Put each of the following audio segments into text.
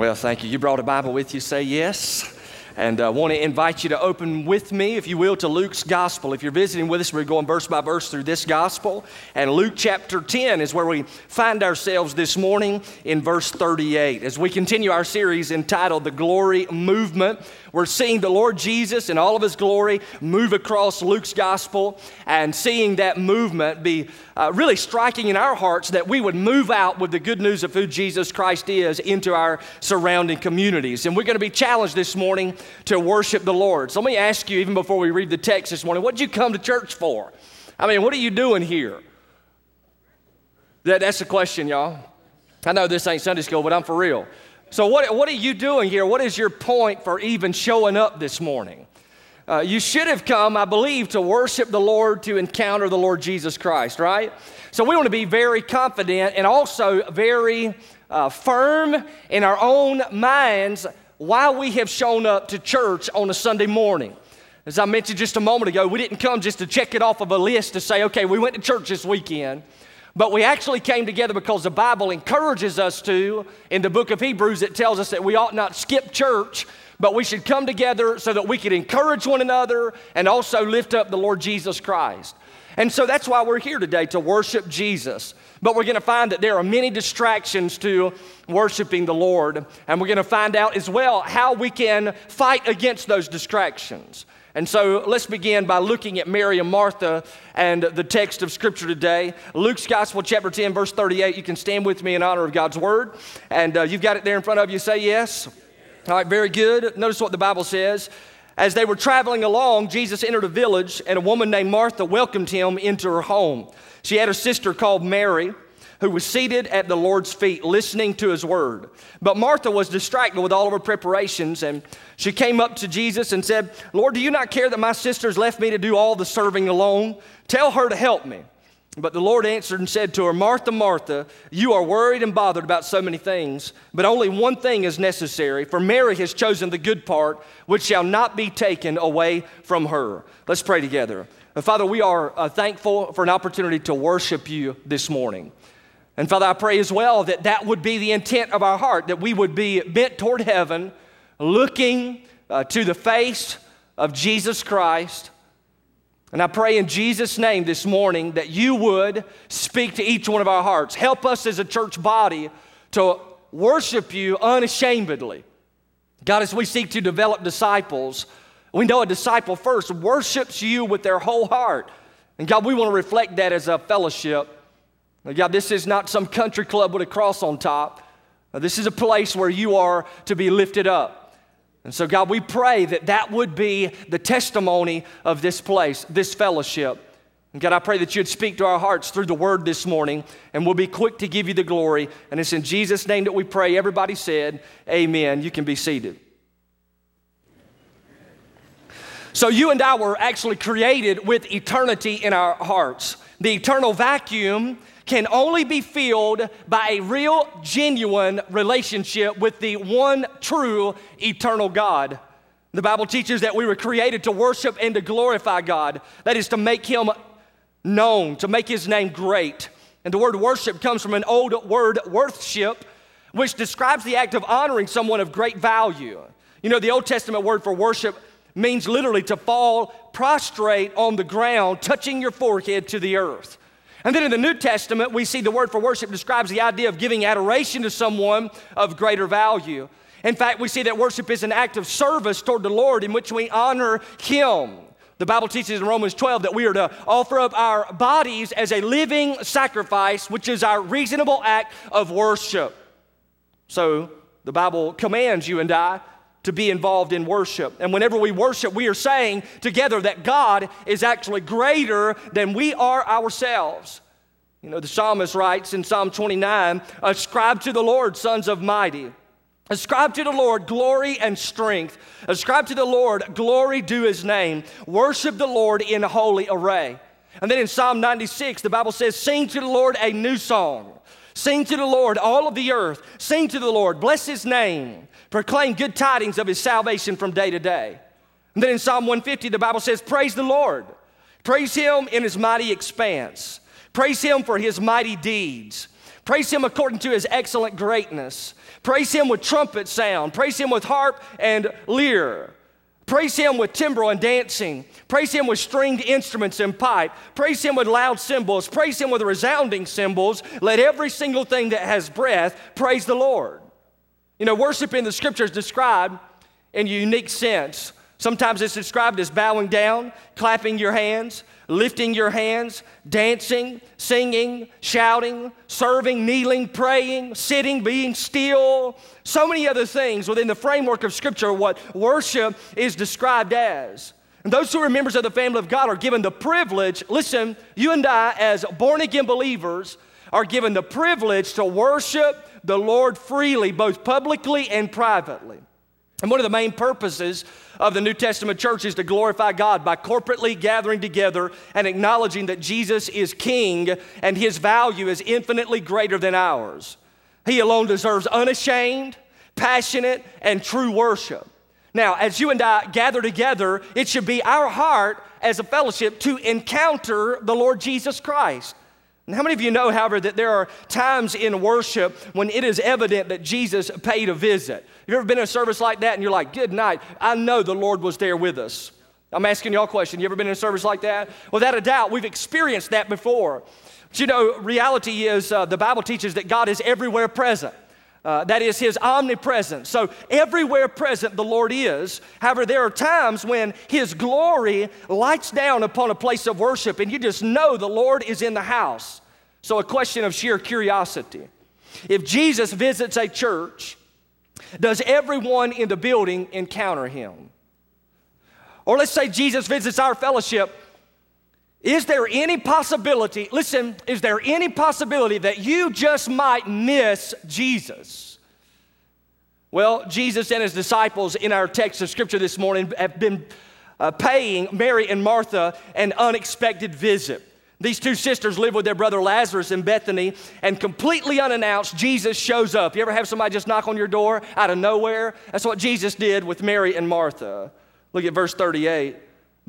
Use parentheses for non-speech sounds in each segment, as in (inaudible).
Well, thank you. You brought a Bible with you, say yes. And I want to invite you to open with me, if you will, to Luke's gospel. If you're visiting with us, we're going verse by verse through this gospel. And Luke chapter 10 is where we find ourselves this morning in verse 38. As we continue our series entitled The Glory Movement, we're seeing the Lord Jesus in all of his glory move across Luke's gospel and seeing that movement be uh, really striking in our hearts that we would move out with the good news of who Jesus Christ is into our surrounding communities. And we're going to be challenged this morning to worship the Lord. So let me ask you, even before we read the text this morning, what did you come to church for? I mean, what are you doing here? That, that's the question, y'all. I know this ain't Sunday school, but I'm for real. So, what, what are you doing here? What is your point for even showing up this morning? Uh, you should have come, I believe, to worship the Lord, to encounter the Lord Jesus Christ, right? So, we want to be very confident and also very uh, firm in our own minds why we have shown up to church on a Sunday morning. As I mentioned just a moment ago, we didn't come just to check it off of a list to say, okay, we went to church this weekend. But we actually came together because the Bible encourages us to. In the book of Hebrews, it tells us that we ought not skip church, but we should come together so that we could encourage one another and also lift up the Lord Jesus Christ. And so that's why we're here today to worship Jesus. But we're going to find that there are many distractions to worshiping the Lord. And we're going to find out as well how we can fight against those distractions. And so let's begin by looking at Mary and Martha and the text of Scripture today. Luke's Gospel, chapter 10, verse 38. You can stand with me in honor of God's Word. And uh, you've got it there in front of you. Say yes. All right, very good. Notice what the Bible says. As they were traveling along, Jesus entered a village, and a woman named Martha welcomed him into her home. She had a sister called Mary who was seated at the Lord's feet listening to his word. But Martha was distracted with all of her preparations, and she came up to Jesus and said, Lord, do you not care that my sister's left me to do all the serving alone? Tell her to help me. But the Lord answered and said to her, Martha, Martha, you are worried and bothered about so many things, but only one thing is necessary. For Mary has chosen the good part, which shall not be taken away from her. Let's pray together. Father, we are uh, thankful for an opportunity to worship you this morning. And Father, I pray as well that that would be the intent of our heart, that we would be bent toward heaven, looking uh, to the face of Jesus Christ. And I pray in Jesus' name this morning that you would speak to each one of our hearts. Help us as a church body to worship you unashamedly. God, as we seek to develop disciples, we know a disciple first worships you with their whole heart. And God, we want to reflect that as a fellowship. God, this is not some country club with a cross on top. This is a place where you are to be lifted up. And so, God, we pray that that would be the testimony of this place, this fellowship. And God, I pray that you'd speak to our hearts through the word this morning, and we'll be quick to give you the glory. And it's in Jesus' name that we pray. Everybody said, Amen. You can be seated. So, you and I were actually created with eternity in our hearts. The eternal vacuum can only be filled by a real, genuine relationship with the one true eternal God. The Bible teaches that we were created to worship and to glorify God. That is to make Him known, to make His name great. And the word worship comes from an old word, worthship, which describes the act of honoring someone of great value. You know, the Old Testament word for worship means literally to fall prostrate on the ground, touching your forehead to the earth. And then in the New Testament, we see the word for worship describes the idea of giving adoration to someone of greater value. In fact, we see that worship is an act of service toward the Lord in which we honor Him. The Bible teaches in Romans 12 that we are to offer up our bodies as a living sacrifice, which is our reasonable act of worship. So the Bible commands you and I to be involved in worship. And whenever we worship, we are saying together that God is actually greater than we are ourselves. You know, the psalmist writes in Psalm 29 Ascribe to the Lord, sons of mighty. Ascribe to the Lord glory and strength. Ascribe to the Lord glory due his name. Worship the Lord in holy array. And then in Psalm 96, the Bible says, Sing to the Lord a new song. Sing to the Lord, all of the earth. Sing to the Lord, bless his name. Proclaim good tidings of his salvation from day to day. And then in Psalm 150, the Bible says, Praise the Lord. Praise him in his mighty expanse. Praise him for his mighty deeds. Praise him according to his excellent greatness. Praise him with trumpet sound. Praise him with harp and lyre. Praise him with timbrel and dancing. Praise him with stringed instruments and pipe. Praise him with loud cymbals. Praise him with resounding cymbals. Let every single thing that has breath praise the Lord. You know, worship in the scriptures described in a unique sense. Sometimes it's described as bowing down, clapping your hands, lifting your hands, dancing, singing, shouting, serving, kneeling, praying, sitting, being still. So many other things within the framework of Scripture, what worship is described as. And those who are members of the family of God are given the privilege, listen, you and I, as born again believers, are given the privilege to worship the Lord freely, both publicly and privately. And one of the main purposes of the New Testament church is to glorify God by corporately gathering together and acknowledging that Jesus is King and his value is infinitely greater than ours. He alone deserves unashamed, passionate, and true worship. Now, as you and I gather together, it should be our heart as a fellowship to encounter the Lord Jesus Christ. And how many of you know, however, that there are times in worship when it is evident that Jesus paid a visit? You ever been in a service like that and you're like, good night, I know the Lord was there with us. I'm asking y'all a question. You ever been in a service like that? Without a doubt, we've experienced that before. But you know, reality is uh, the Bible teaches that God is everywhere present. Uh, that is his omnipresence. So, everywhere present the Lord is. However, there are times when his glory lights down upon a place of worship and you just know the Lord is in the house. So, a question of sheer curiosity. If Jesus visits a church, does everyone in the building encounter him? Or let's say Jesus visits our fellowship. Is there any possibility, listen, is there any possibility that you just might miss Jesus? Well, Jesus and his disciples in our text of scripture this morning have been uh, paying Mary and Martha an unexpected visit. These two sisters live with their brother Lazarus in Bethany, and completely unannounced, Jesus shows up. You ever have somebody just knock on your door out of nowhere? That's what Jesus did with Mary and Martha. Look at verse 38.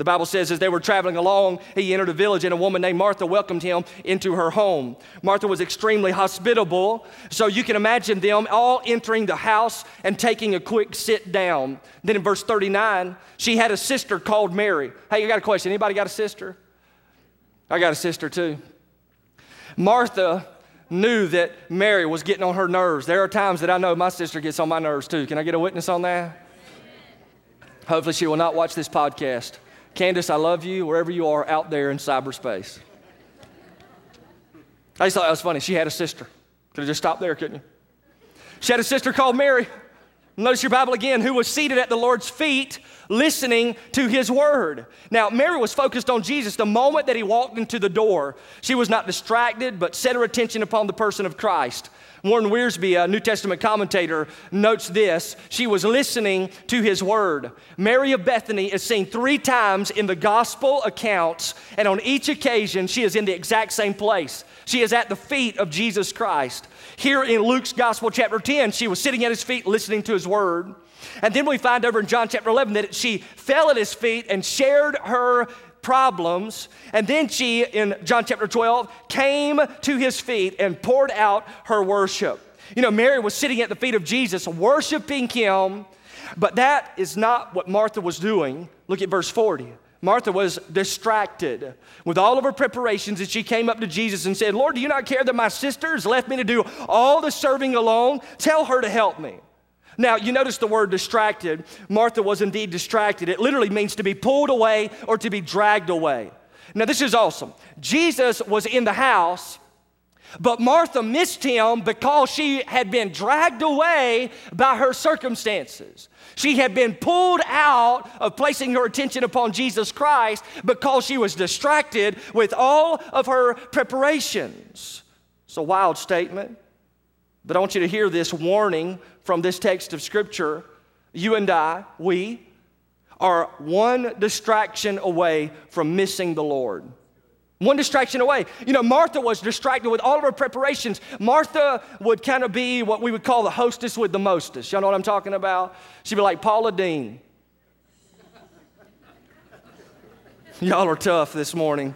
The Bible says, as they were traveling along, he entered a village, and a woman named Martha welcomed him into her home. Martha was extremely hospitable, so you can imagine them all entering the house and taking a quick sit down. Then in verse 39, she had a sister called Mary. Hey, you got a question? Anybody got a sister? I got a sister too. Martha knew that Mary was getting on her nerves. There are times that I know my sister gets on my nerves too. Can I get a witness on that? Hopefully, she will not watch this podcast. Candace, I love you wherever you are out there in cyberspace. I just thought that was funny. She had a sister. Could have just stopped there, couldn't you? She had a sister called Mary. Notice your Bible again, who was seated at the Lord's feet listening to his word. Now, Mary was focused on Jesus the moment that he walked into the door. She was not distracted, but set her attention upon the person of Christ. Warren Wiersbe, a New Testament commentator, notes this. She was listening to his word. Mary of Bethany is seen three times in the gospel accounts, and on each occasion, she is in the exact same place. She is at the feet of Jesus Christ. Here in Luke's gospel, chapter 10, she was sitting at his feet listening to his word. And then we find over in John chapter 11 that she fell at his feet and shared her problems. And then she, in John chapter 12, came to his feet and poured out her worship. You know, Mary was sitting at the feet of Jesus, worshiping him, but that is not what Martha was doing. Look at verse 40. Martha was distracted with all of her preparations, and she came up to Jesus and said, Lord, do you not care that my sister has left me to do all the serving alone? Tell her to help me. Now, you notice the word distracted. Martha was indeed distracted. It literally means to be pulled away or to be dragged away. Now, this is awesome. Jesus was in the house, but Martha missed him because she had been dragged away by her circumstances. She had been pulled out of placing her attention upon Jesus Christ because she was distracted with all of her preparations. It's a wild statement, but I want you to hear this warning from this text of Scripture, you and I, we, are one distraction away from missing the Lord. One distraction away. You know, Martha was distracted with all of her preparations. Martha would kind of be what we would call the hostess with the mostest. Y'all know what I'm talking about? She'd be like Paula Deen. (laughs) Y'all are tough this morning.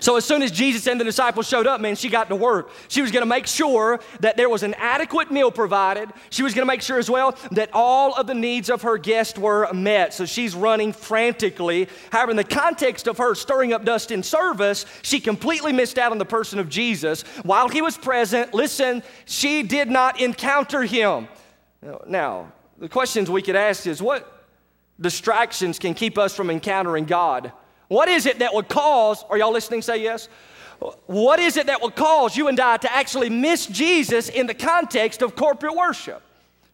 So as soon as Jesus and the disciples showed up, man, she got to work. She was going to make sure that there was an adequate meal provided. She was going to make sure as well that all of the needs of her guests were met. So she's running frantically. However, in the context of her stirring up dust in service, she completely missed out on the person of Jesus. While he was present, listen, she did not encounter him. Now, the questions we could ask is what distractions can keep us from encountering God? What is it that would cause, are y'all listening? Say yes. What is it that would cause you and I to actually miss Jesus in the context of corporate worship?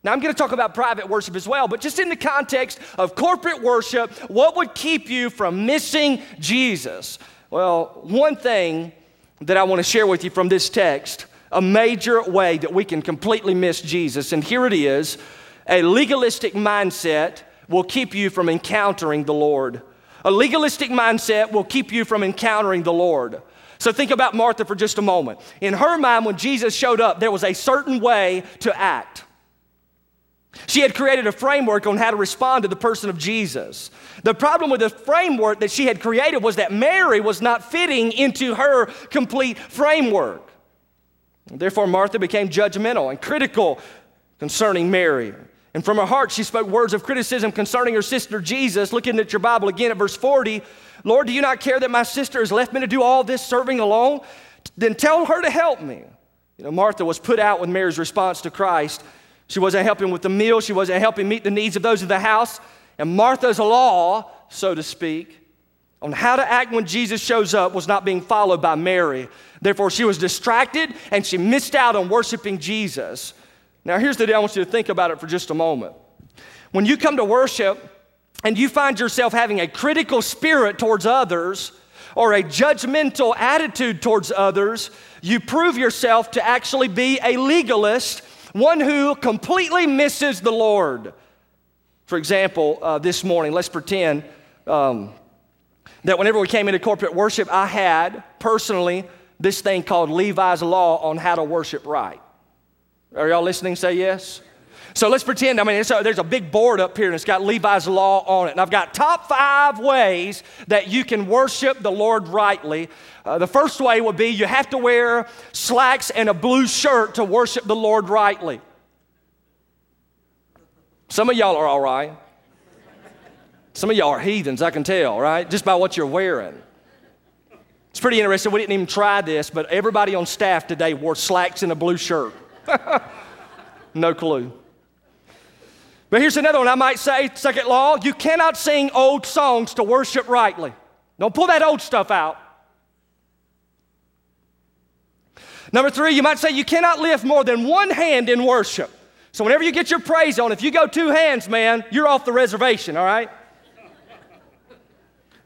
Now, I'm going to talk about private worship as well, but just in the context of corporate worship, what would keep you from missing Jesus? Well, one thing that I want to share with you from this text, a major way that we can completely miss Jesus, and here it is a legalistic mindset will keep you from encountering the Lord. A legalistic mindset will keep you from encountering the Lord. So think about Martha for just a moment. In her mind, when Jesus showed up, there was a certain way to act. She had created a framework on how to respond to the person of Jesus. The problem with the framework that she had created was that Mary was not fitting into her complete framework. Therefore, Martha became judgmental and critical concerning Mary. And from her heart, she spoke words of criticism concerning her sister Jesus. Looking at your Bible again at verse 40 Lord, do you not care that my sister has left me to do all this serving alone? Then tell her to help me. You know, Martha was put out with Mary's response to Christ. She wasn't helping with the meal, she wasn't helping meet the needs of those in the house. And Martha's law, so to speak, on how to act when Jesus shows up was not being followed by Mary. Therefore, she was distracted and she missed out on worshiping Jesus. Now, here's the deal I want you to think about it for just a moment. When you come to worship and you find yourself having a critical spirit towards others or a judgmental attitude towards others, you prove yourself to actually be a legalist, one who completely misses the Lord. For example, uh, this morning, let's pretend um, that whenever we came into corporate worship, I had personally this thing called Levi's Law on how to worship right. Are y'all listening? Say yes. So let's pretend, I mean, a, there's a big board up here and it's got Levi's Law on it. And I've got top five ways that you can worship the Lord rightly. Uh, the first way would be you have to wear slacks and a blue shirt to worship the Lord rightly. Some of y'all are all right. Some of y'all are heathens, I can tell, right? Just by what you're wearing. It's pretty interesting. We didn't even try this, but everybody on staff today wore slacks and a blue shirt. (laughs) no clue. But here's another one I might say, second law you cannot sing old songs to worship rightly. Don't pull that old stuff out. Number three, you might say you cannot lift more than one hand in worship. So whenever you get your praise on, if you go two hands, man, you're off the reservation, all right?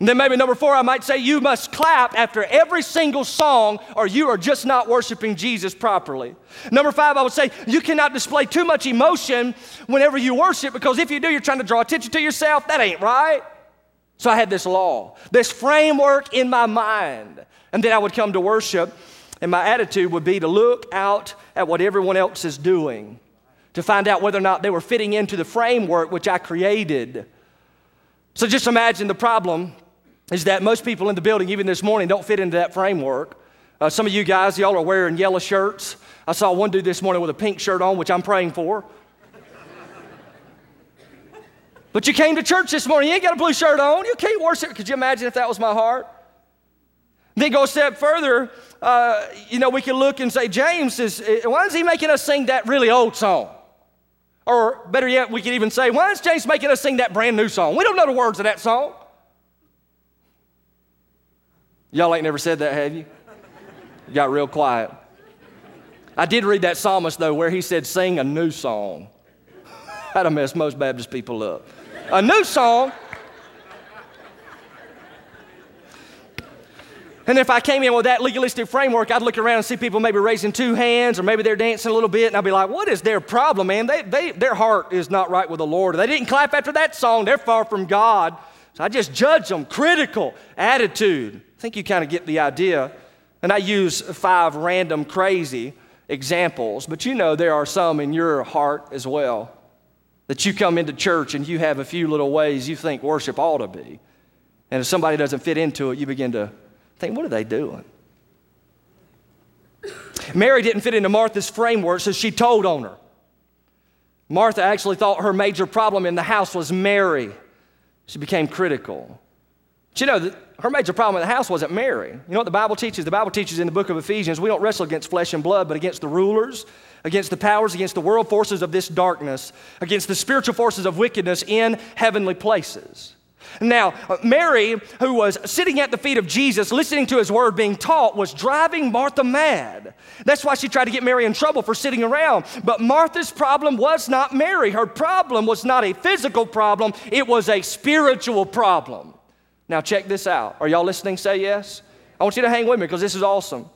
And then maybe number four, I might say you must clap after every single song or you are just not worshiping Jesus properly. Number five, I would say you cannot display too much emotion whenever you worship because if you do, you're trying to draw attention to yourself. That ain't right. So I had this law, this framework in my mind. And then I would come to worship, and my attitude would be to look out at what everyone else is doing, to find out whether or not they were fitting into the framework which I created. So just imagine the problem is that most people in the building, even this morning, don't fit into that framework. Uh, some of you guys, y'all are wearing yellow shirts. I saw one dude this morning with a pink shirt on, which I'm praying for. but you came to church this morning, you ain't got a blue shirt on. You can't worship. Could you imagine if that was my heart? Then go a step further, uh, you know, we can look and say, James is, why is he making us sing that really old song? Or better yet, we could even say, why is James making us sing that brand new song? We don't know the words of that song. Y'all ain't never said that, have you? Got real quiet. I did read that psalmist, though, where he said, Sing a new song. That'll mess most Baptist people up. A new song. And if I came in with that legalistic framework, I'd look around and see people maybe raising two hands or maybe they're dancing a little bit, and I'd be like, what is their problem, man? They, they, their heart is not right with the Lord. They didn't clap after that song, they're far from God. So I just judge them, critical attitude. I think you kind of get the idea. And I use five random crazy examples, but you know there are some in your heart as well. That you come into church and you have a few little ways you think worship ought to be. And if somebody doesn't fit into it, you begin to think, what are they doing? Mary didn't fit into Martha's framework, so she told on her. Martha actually thought her major problem in the house was Mary. She became critical. But you know, her major problem in the house wasn't Mary. You know what the Bible teaches? The Bible teaches in the book of Ephesians we don't wrestle against flesh and blood, but against the rulers, against the powers, against the world forces of this darkness, against the spiritual forces of wickedness in heavenly places. Now, uh, Mary, who was sitting at the feet of Jesus, listening to his word being taught, was driving Martha mad. That's why she tried to get Mary in trouble for sitting around. But Martha's problem was not Mary. Her problem was not a physical problem, it was a spiritual problem. Now, check this out. Are y'all listening? Say yes. I want you to hang with me because this is awesome.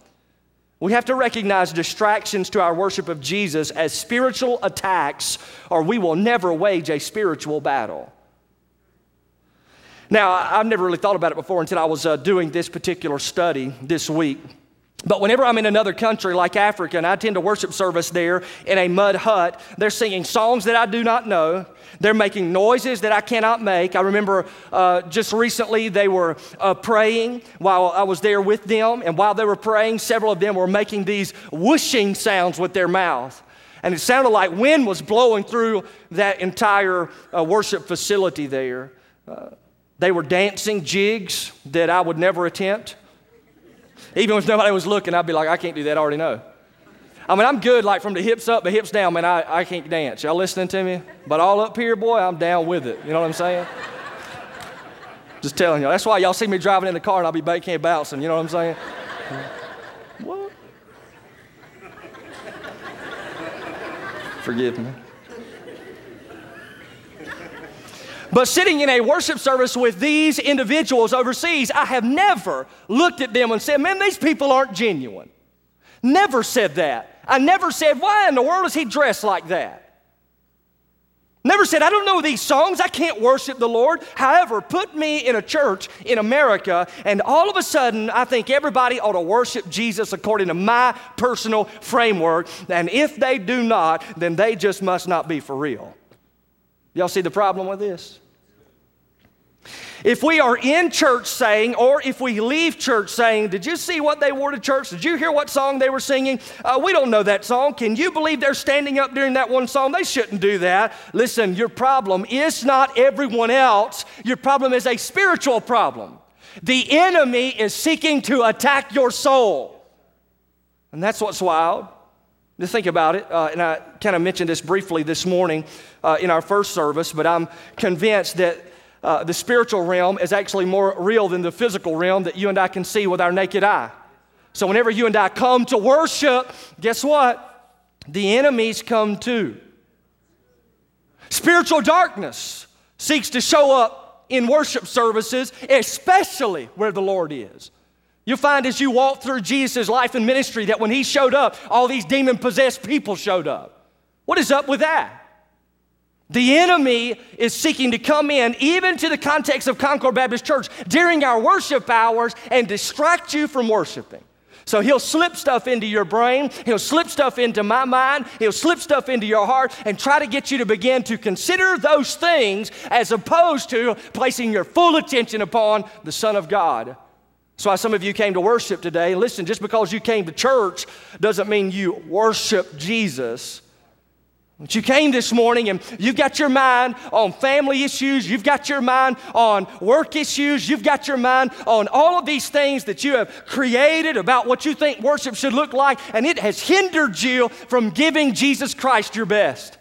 We have to recognize distractions to our worship of Jesus as spiritual attacks, or we will never wage a spiritual battle. Now, I've never really thought about it before until I was uh, doing this particular study this week. But whenever I'm in another country like Africa and I attend a worship service there in a mud hut, they're singing songs that I do not know. They're making noises that I cannot make. I remember uh, just recently they were uh, praying while I was there with them. And while they were praying, several of them were making these whooshing sounds with their mouth. And it sounded like wind was blowing through that entire uh, worship facility there. Uh, they were dancing jigs that I would never attempt. Even if nobody was looking, I'd be like, I can't do that, I already know. I mean, I'm good, like from the hips up, the hips down, man, I, I can't dance. Y'all listening to me? But all up here, boy, I'm down with it. You know what I'm saying? Just telling you. That's why y'all see me driving in the car and I'll be backhand bouncing. You know what I'm saying? what? Forgive me. But sitting in a worship service with these individuals overseas, I have never looked at them and said, man, these people aren't genuine. Never said that. I never said, why in the world is he dressed like that? Never said, I don't know these songs, I can't worship the Lord. However, put me in a church in America, and all of a sudden, I think everybody ought to worship Jesus according to my personal framework. And if they do not, then they just must not be for real. Y'all see the problem with this? If we are in church saying, or if we leave church saying, Did you see what they wore to church? Did you hear what song they were singing? Uh, we don't know that song. Can you believe they're standing up during that one song? They shouldn't do that. Listen, your problem is not everyone else, your problem is a spiritual problem. The enemy is seeking to attack your soul. And that's what's wild. To think about it, uh, and I kind of mentioned this briefly this morning uh, in our first service, but I'm convinced that uh, the spiritual realm is actually more real than the physical realm that you and I can see with our naked eye. So, whenever you and I come to worship, guess what? The enemies come too. Spiritual darkness seeks to show up in worship services, especially where the Lord is. You'll find as you walk through Jesus' life and ministry that when he showed up, all these demon possessed people showed up. What is up with that? The enemy is seeking to come in, even to the context of Concord Baptist Church, during our worship hours and distract you from worshiping. So he'll slip stuff into your brain, he'll slip stuff into my mind, he'll slip stuff into your heart and try to get you to begin to consider those things as opposed to placing your full attention upon the Son of God. That's why some of you came to worship today. Listen, just because you came to church doesn't mean you worship Jesus. But you came this morning and you've got your mind on family issues, you've got your mind on work issues, you've got your mind on all of these things that you have created about what you think worship should look like, and it has hindered you from giving Jesus Christ your best.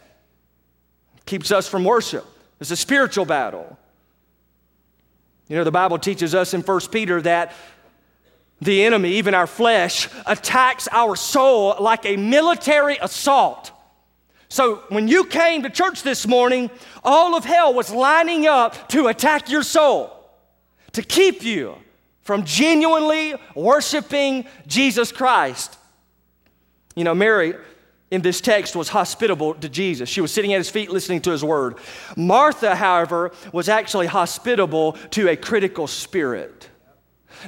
It keeps us from worship. It's a spiritual battle. You know, the Bible teaches us in 1 Peter that the enemy, even our flesh, attacks our soul like a military assault. So when you came to church this morning, all of hell was lining up to attack your soul, to keep you from genuinely worshiping Jesus Christ. You know, Mary in this text was hospitable to Jesus. She was sitting at his feet listening to his word. Martha, however, was actually hospitable to a critical spirit.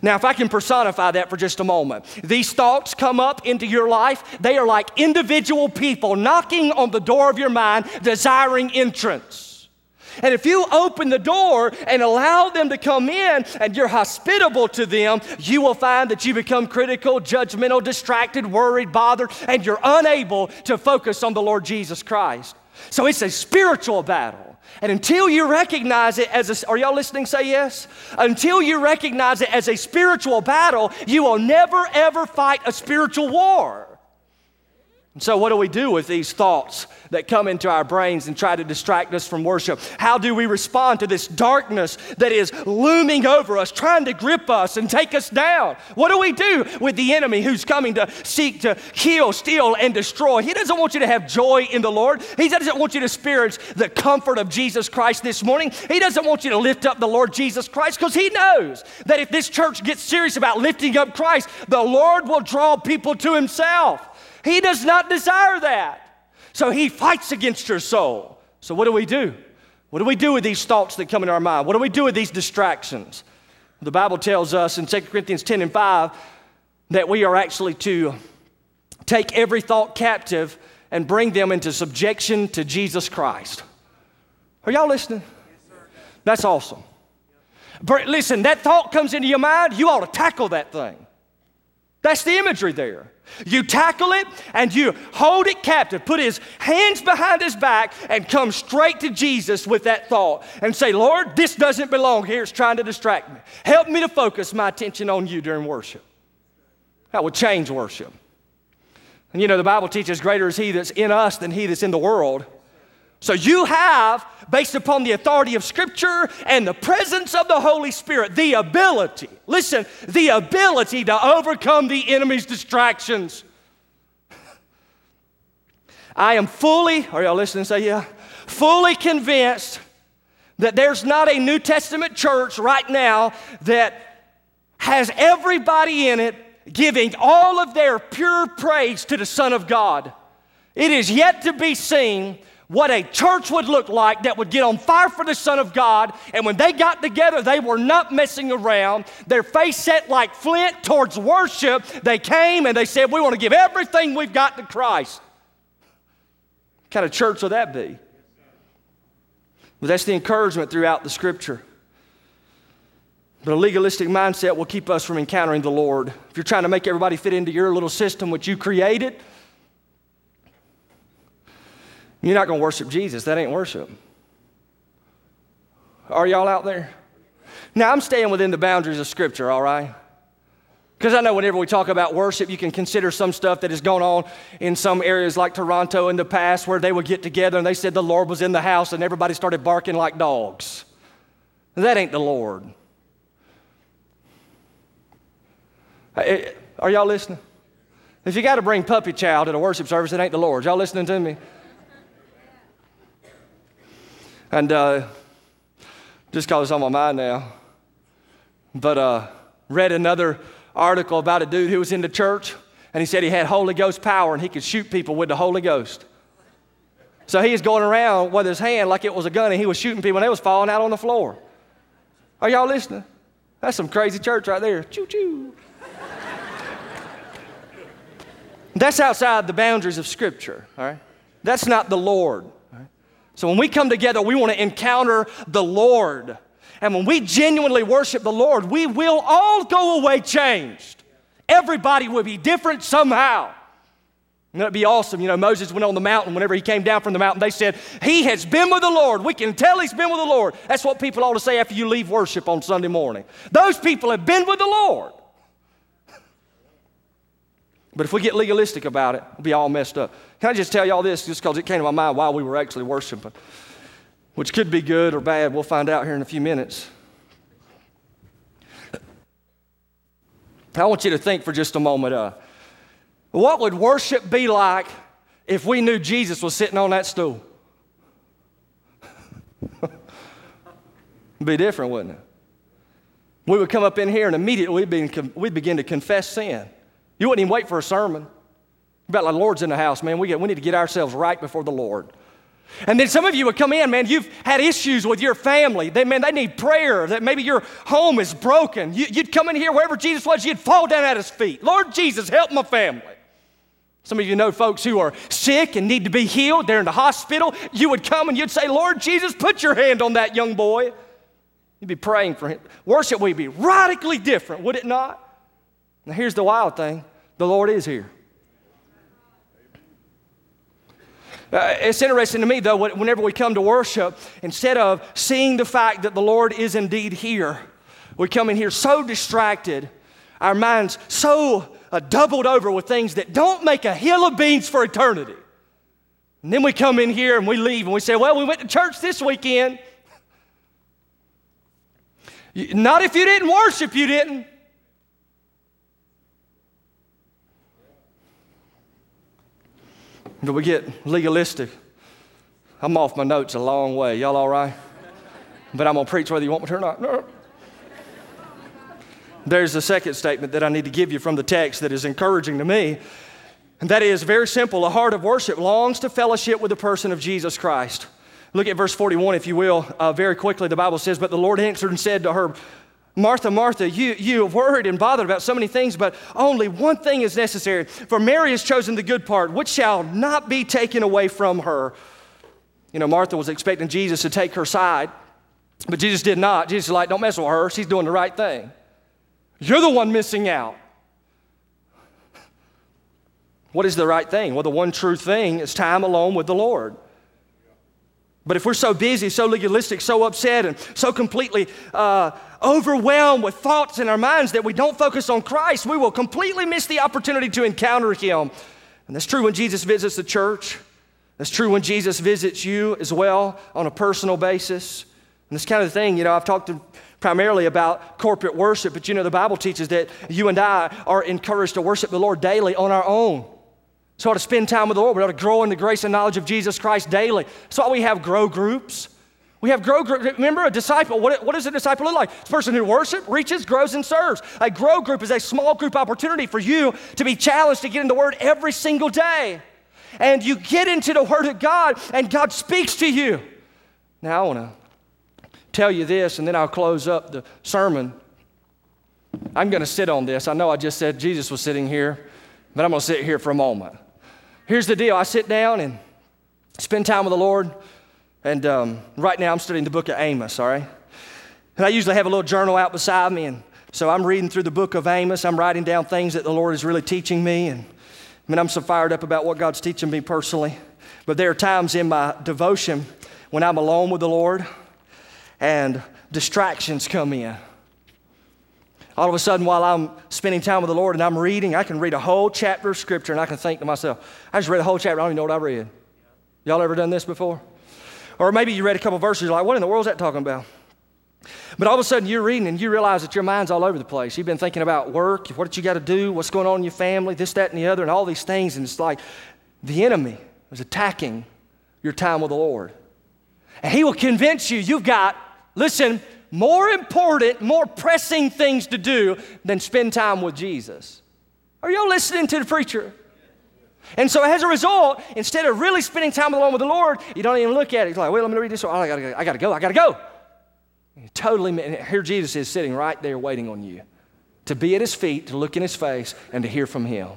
Now, if I can personify that for just a moment, these thoughts come up into your life. They are like individual people knocking on the door of your mind, desiring entrance. And if you open the door and allow them to come in and you're hospitable to them, you will find that you become critical, judgmental, distracted, worried, bothered, and you're unable to focus on the Lord Jesus Christ. So it's a spiritual battle. And until you recognize it as a, are y'all listening? Say yes. Until you recognize it as a spiritual battle, you will never ever fight a spiritual war. And so, what do we do with these thoughts that come into our brains and try to distract us from worship? How do we respond to this darkness that is looming over us, trying to grip us and take us down? What do we do with the enemy who's coming to seek to kill, steal, and destroy? He doesn't want you to have joy in the Lord. He doesn't want you to experience the comfort of Jesus Christ this morning. He doesn't want you to lift up the Lord Jesus Christ because He knows that if this church gets serious about lifting up Christ, the Lord will draw people to Himself. He does not desire that. So he fights against your soul. So what do we do? What do we do with these thoughts that come into our mind? What do we do with these distractions? The Bible tells us in 2 Corinthians 10 and 5 that we are actually to take every thought captive and bring them into subjection to Jesus Christ. Are y'all listening? That's awesome. But listen, that thought comes into your mind, you ought to tackle that thing. That's the imagery there. You tackle it and you hold it captive, put his hands behind his back, and come straight to Jesus with that thought and say, Lord, this doesn't belong here. It's trying to distract me. Help me to focus my attention on you during worship. That would change worship. And you know, the Bible teaches greater is he that's in us than he that's in the world. So you have, based upon the authority of Scripture and the presence of the Holy Spirit, the ability, listen, the ability to overcome the enemy's distractions. I am fully, are y'all listening? Say, yeah. Fully convinced that there's not a New Testament church right now that has everybody in it giving all of their pure praise to the Son of God. It is yet to be seen what a church would look like that would get on fire for the Son of God. And when they got together, they were not messing around. Their face set like flint towards worship. They came and they said, We want to give everything we've got to Christ. What kind of church would that be? Well, that's the encouragement throughout the scripture. But a legalistic mindset will keep us from encountering the Lord. If you're trying to make everybody fit into your little system which you created, you're not going to worship Jesus. That ain't worship. Are y'all out there? Now, I'm staying within the boundaries of Scripture, all right? Because I know whenever we talk about worship, you can consider some stuff that has gone on in some areas like Toronto in the past where they would get together and they said the Lord was in the house and everybody started barking like dogs. That ain't the Lord. Are y'all listening? If you got to bring puppy chow to the worship service, it ain't the Lord. Y'all listening to me? And uh, just because it's on my mind now, but uh, read another article about a dude who was in the church, and he said he had Holy Ghost power and he could shoot people with the Holy Ghost. So he was going around with his hand like it was a gun, and he was shooting people, and they was falling out on the floor. Are y'all listening? That's some crazy church right there. Choo choo. That's outside the boundaries of Scripture, all right? That's not the Lord. So when we come together, we want to encounter the Lord. And when we genuinely worship the Lord, we will all go away changed. Everybody will be different somehow. And that'd be awesome. You know, Moses went on the mountain. Whenever he came down from the mountain, they said, He has been with the Lord. We can tell he's been with the Lord. That's what people ought to say after you leave worship on Sunday morning. Those people have been with the Lord. But if we get legalistic about it, we'll be all messed up. Can I just tell y'all this just because it came to my mind while we were actually worshiping, which could be good or bad. We'll find out here in a few minutes. I want you to think for just a moment uh, what would worship be like if we knew Jesus was sitting on that stool? (laughs) Be different, wouldn't it? We would come up in here and immediately we'd, we'd begin to confess sin. You wouldn't even wait for a sermon. About like the Lord's in the house, man. We, get, we need to get ourselves right before the Lord. And then some of you would come in, man, you've had issues with your family. They, man, they need prayer. That maybe your home is broken. You, would come in here wherever Jesus was, you'd fall down at his feet. Lord Jesus, help my family. Some of you know folks who are sick and need to be healed. They're in the hospital. You would come and you'd say, Lord Jesus, put your hand on that young boy. You'd be praying for him. Worship would be radically different, would it not? Now, here's the wild thing the Lord is here. Uh, it's interesting to me, though, whenever we come to worship, instead of seeing the fact that the Lord is indeed here, we come in here so distracted, our minds so uh, doubled over with things that don't make a hill of beans for eternity. And then we come in here and we leave and we say, Well, we went to church this weekend. (laughs) Not if you didn't worship, you didn't. But we get legalistic. I'm off my notes a long way. Y'all all right? But I'm going to preach whether you want me to or not. No. There's a second statement that I need to give you from the text that is encouraging to me. And that is very simple. A heart of worship longs to fellowship with the person of Jesus Christ. Look at verse 41, if you will, uh, very quickly. The Bible says, But the Lord answered and said to her, Martha, Martha, you, you have worried and bothered about so many things, but only one thing is necessary. For Mary has chosen the good part, which shall not be taken away from her. You know, Martha was expecting Jesus to take her side, but Jesus did not. Jesus was like, don't mess with her. She's doing the right thing. You're the one missing out. What is the right thing? Well, the one true thing is time alone with the Lord. But if we're so busy, so legalistic, so upset, and so completely uh, overwhelmed with thoughts in our minds that we don't focus on Christ, we will completely miss the opportunity to encounter Him. And that's true when Jesus visits the church. That's true when Jesus visits you as well on a personal basis. And this kind of thing, you know, I've talked primarily about corporate worship, but you know, the Bible teaches that you and I are encouraged to worship the Lord daily on our own. So, ought to spend time with the Lord. We ought to grow in the grace and knowledge of Jesus Christ daily. That's why we have grow groups. We have grow group. Remember, a disciple. What, what does a disciple look like? It's a person who worships, reaches, grows, and serves. A grow group is a small group opportunity for you to be challenged to get in the Word every single day. And you get into the Word of God, and God speaks to you. Now, I want to tell you this, and then I'll close up the sermon. I'm going to sit on this. I know I just said Jesus was sitting here, but I'm going to sit here for a moment. Here's the deal I sit down and spend time with the Lord, and um, right now I'm studying the book of Amos, all right? And I usually have a little journal out beside me, and so I'm reading through the book of Amos. I'm writing down things that the Lord is really teaching me, and I mean, I'm so fired up about what God's teaching me personally. But there are times in my devotion when I'm alone with the Lord and distractions come in. All of a sudden, while I'm spending time with the Lord and I'm reading, I can read a whole chapter of Scripture and I can think to myself, I just read a whole chapter, I don't even know what I read. Y'all ever done this before? Or maybe you read a couple verses, you're like, what in the world is that talking about? But all of a sudden, you're reading and you realize that your mind's all over the place. You've been thinking about work, what you got to do, what's going on in your family, this, that, and the other, and all these things. And it's like the enemy is attacking your time with the Lord. And he will convince you you've got, listen, more important, more pressing things to do than spend time with Jesus. Are y'all listening to the preacher? And so as a result, instead of really spending time alone with the Lord, you don't even look at it. You're like, wait, let me read this. Oh, I gotta go, I gotta go, I gotta go. Totally, here Jesus is sitting right there waiting on you to be at his feet, to look in his face, and to hear from him.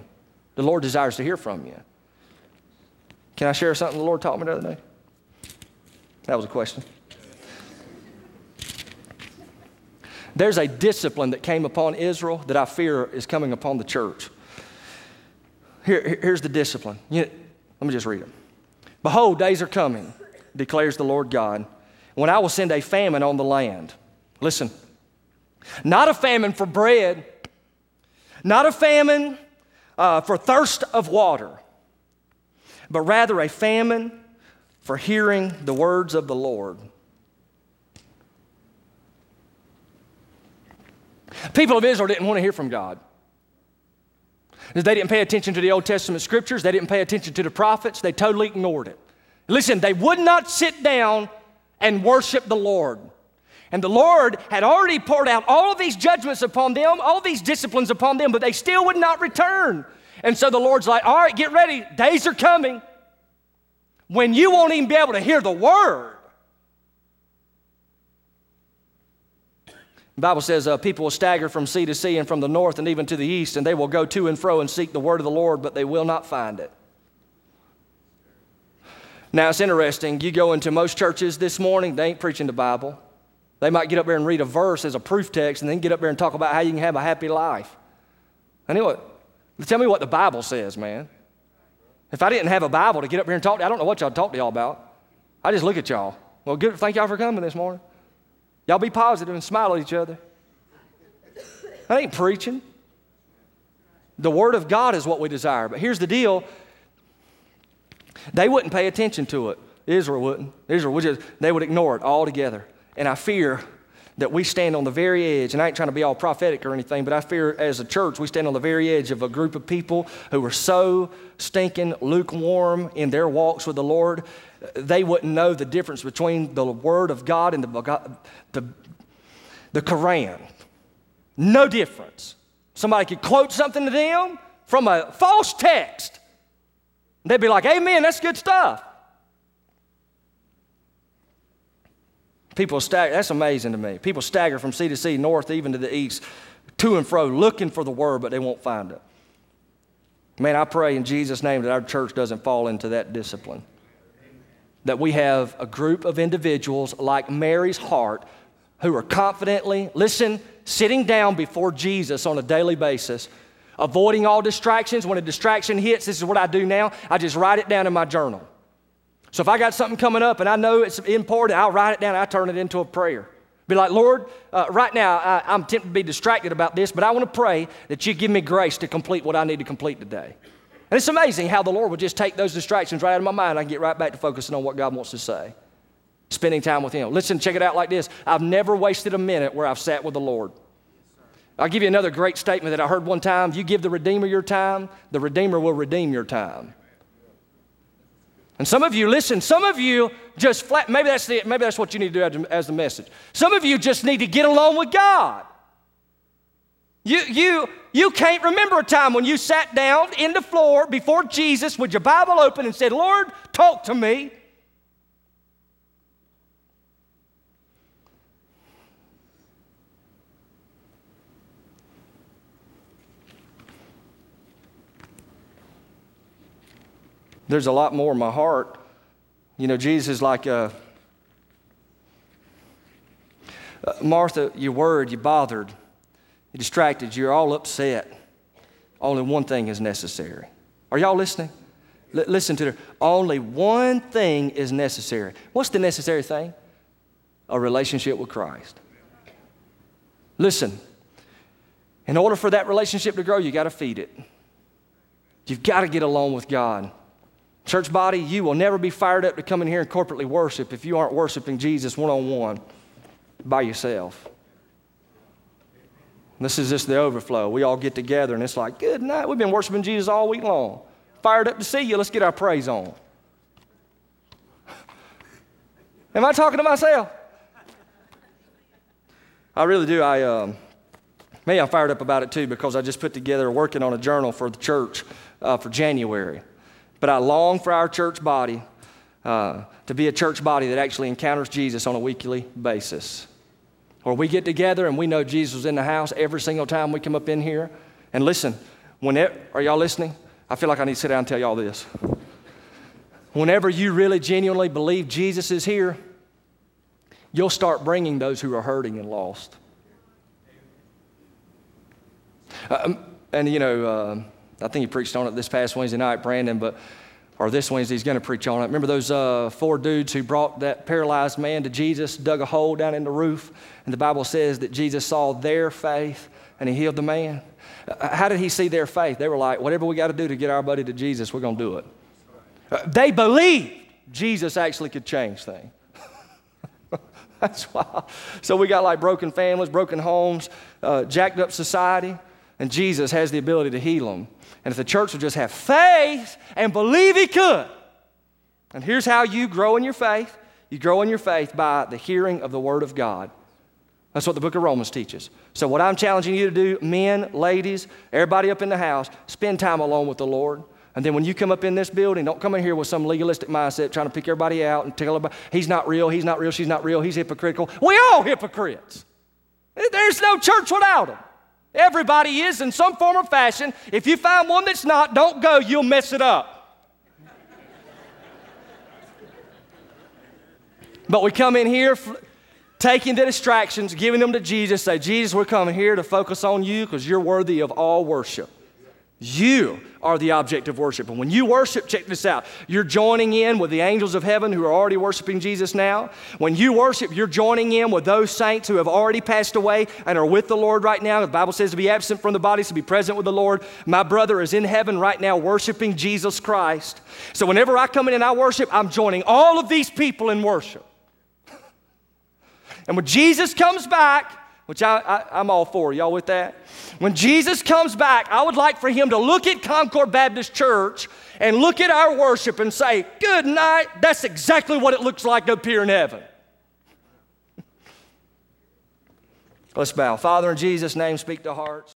The Lord desires to hear from you. Can I share something the Lord taught me the other day? That was a question. There's a discipline that came upon Israel that I fear is coming upon the church. Here, here's the discipline. You, let me just read it. Behold, days are coming, declares the Lord God, when I will send a famine on the land. Listen, not a famine for bread, not a famine uh, for thirst of water, but rather a famine for hearing the words of the Lord. People of Israel didn't want to hear from God. They didn't pay attention to the Old Testament scriptures, they didn't pay attention to the prophets, they totally ignored it. Listen, they would not sit down and worship the Lord. And the Lord had already poured out all of these judgments upon them, all these disciplines upon them, but they still would not return. And so the Lord's like, all right, get ready. Days are coming when you won't even be able to hear the word. The Bible says uh, people will stagger from sea to sea and from the north and even to the east, and they will go to and fro and seek the word of the Lord, but they will not find it. Now, it's interesting. You go into most churches this morning, they ain't preaching the Bible. They might get up there and read a verse as a proof text and then get up there and talk about how you can have a happy life. I know what? Tell me what the Bible says, man. If I didn't have a Bible to get up here and talk to, I don't know what y'all talk to y'all about. I just look at y'all. Well, good. Thank y'all for coming this morning. Y'all be positive and smile at each other. I ain't preaching. The Word of God is what we desire. But here's the deal they wouldn't pay attention to it. Israel wouldn't. Israel would just, they would ignore it altogether. And I fear that we stand on the very edge, and I ain't trying to be all prophetic or anything, but I fear as a church, we stand on the very edge of a group of people who are so stinking lukewarm in their walks with the Lord, they wouldn't know the difference between the Word of God and the, the, the Quran. No difference. Somebody could quote something to them from a false text. They'd be like, Amen, that's good stuff. People stagger, that's amazing to me. People stagger from sea to sea, north even to the east, to and fro, looking for the word, but they won't find it. Man, I pray in Jesus' name that our church doesn't fall into that discipline. That we have a group of individuals like Mary's heart who are confidently, listen, sitting down before Jesus on a daily basis, avoiding all distractions. When a distraction hits, this is what I do now I just write it down in my journal. So if I got something coming up and I know it's important, I'll write it down. I turn it into a prayer. Be like, Lord, uh, right now I, I'm tempted to be distracted about this, but I want to pray that you give me grace to complete what I need to complete today. And it's amazing how the Lord will just take those distractions right out of my mind. I can get right back to focusing on what God wants to say. Spending time with Him. Listen, check it out like this I've never wasted a minute where I've sat with the Lord. I'll give you another great statement that I heard one time. You give the Redeemer your time, the Redeemer will redeem your time. And some of you, listen, some of you just flat, maybe that's, the, maybe that's what you need to do as the message. Some of you just need to get along with God. You, you, you can't remember a time when you sat down in the floor before Jesus with your Bible open and said, Lord, talk to me. There's a lot more in my heart. You know, Jesus is like, uh, uh, Martha, you're worried, you're bothered, you're distracted, you're all upset. Only one thing is necessary. Are y'all listening? L- listen to her. Only one thing is necessary. What's the necessary thing? A relationship with Christ. Listen, in order for that relationship to grow, you got to feed it. You've got to get along with God. Church body, you will never be fired up to come in here and corporately worship if you aren't worshiping Jesus one on one by yourself. This is just the overflow. We all get together and it's like, good night. We've been worshiping Jesus all week long. Fired up to see you. Let's get our praise on. Am I talking to myself? I really do. I, um, me, I'm fired up about it too because I just put together working on a journal for the church uh, for January. But I long for our church body uh, to be a church body that actually encounters Jesus on a weekly basis. Where we get together and we know Jesus is in the house every single time we come up in here. And listen, whenever, are y'all listening? I feel like I need to sit down and tell y'all this. Whenever you really genuinely believe Jesus is here, you'll start bringing those who are hurting and lost. Uh, and you know, uh, I think he preached on it this past Wednesday night, Brandon, but or this Wednesday he's going to preach on it. Remember those uh, four dudes who brought that paralyzed man to Jesus, dug a hole down in the roof, and the Bible says that Jesus saw their faith and he healed the man. Uh, how did he see their faith? They were like, whatever we got to do to get our buddy to Jesus, we're going to do it. Uh, they believed Jesus actually could change things. (laughs) That's why. So we got like broken families, broken homes, uh, jacked up society, and Jesus has the ability to heal them. And if the church would just have faith and believe He could. And here's how you grow in your faith you grow in your faith by the hearing of the Word of God. That's what the book of Romans teaches. So, what I'm challenging you to do, men, ladies, everybody up in the house, spend time alone with the Lord. And then when you come up in this building, don't come in here with some legalistic mindset trying to pick everybody out and tell everybody, he's not real, he's not real, she's not real, he's hypocritical. We all hypocrites. There's no church without them. Everybody is in some form or fashion. If you find one that's not, don't go, you'll mess it up. but we come in here taking the distractions, giving them to Jesus, say, Jesus, we're coming here to focus on you because you're worthy of all worship. You are the object of worship. And when you worship, check this out. You're joining in with the angels of heaven who are already worshiping Jesus now. When you worship, you're joining in with those saints who have already passed away and are with the Lord right now. The Bible says to be absent from the body, to be present with the Lord. My brother is in heaven right now worshiping Jesus Christ. So whenever I come in and I worship, I'm joining all of these people in worship. And when Jesus comes back, which I, I, I'm all for, y'all with that? When Jesus comes back, I would like for him to look at Concord Baptist Church and look at our worship and say, Good night. That's exactly what it looks like up here in heaven. (laughs) Let's bow. Father, in Jesus' name, speak to hearts.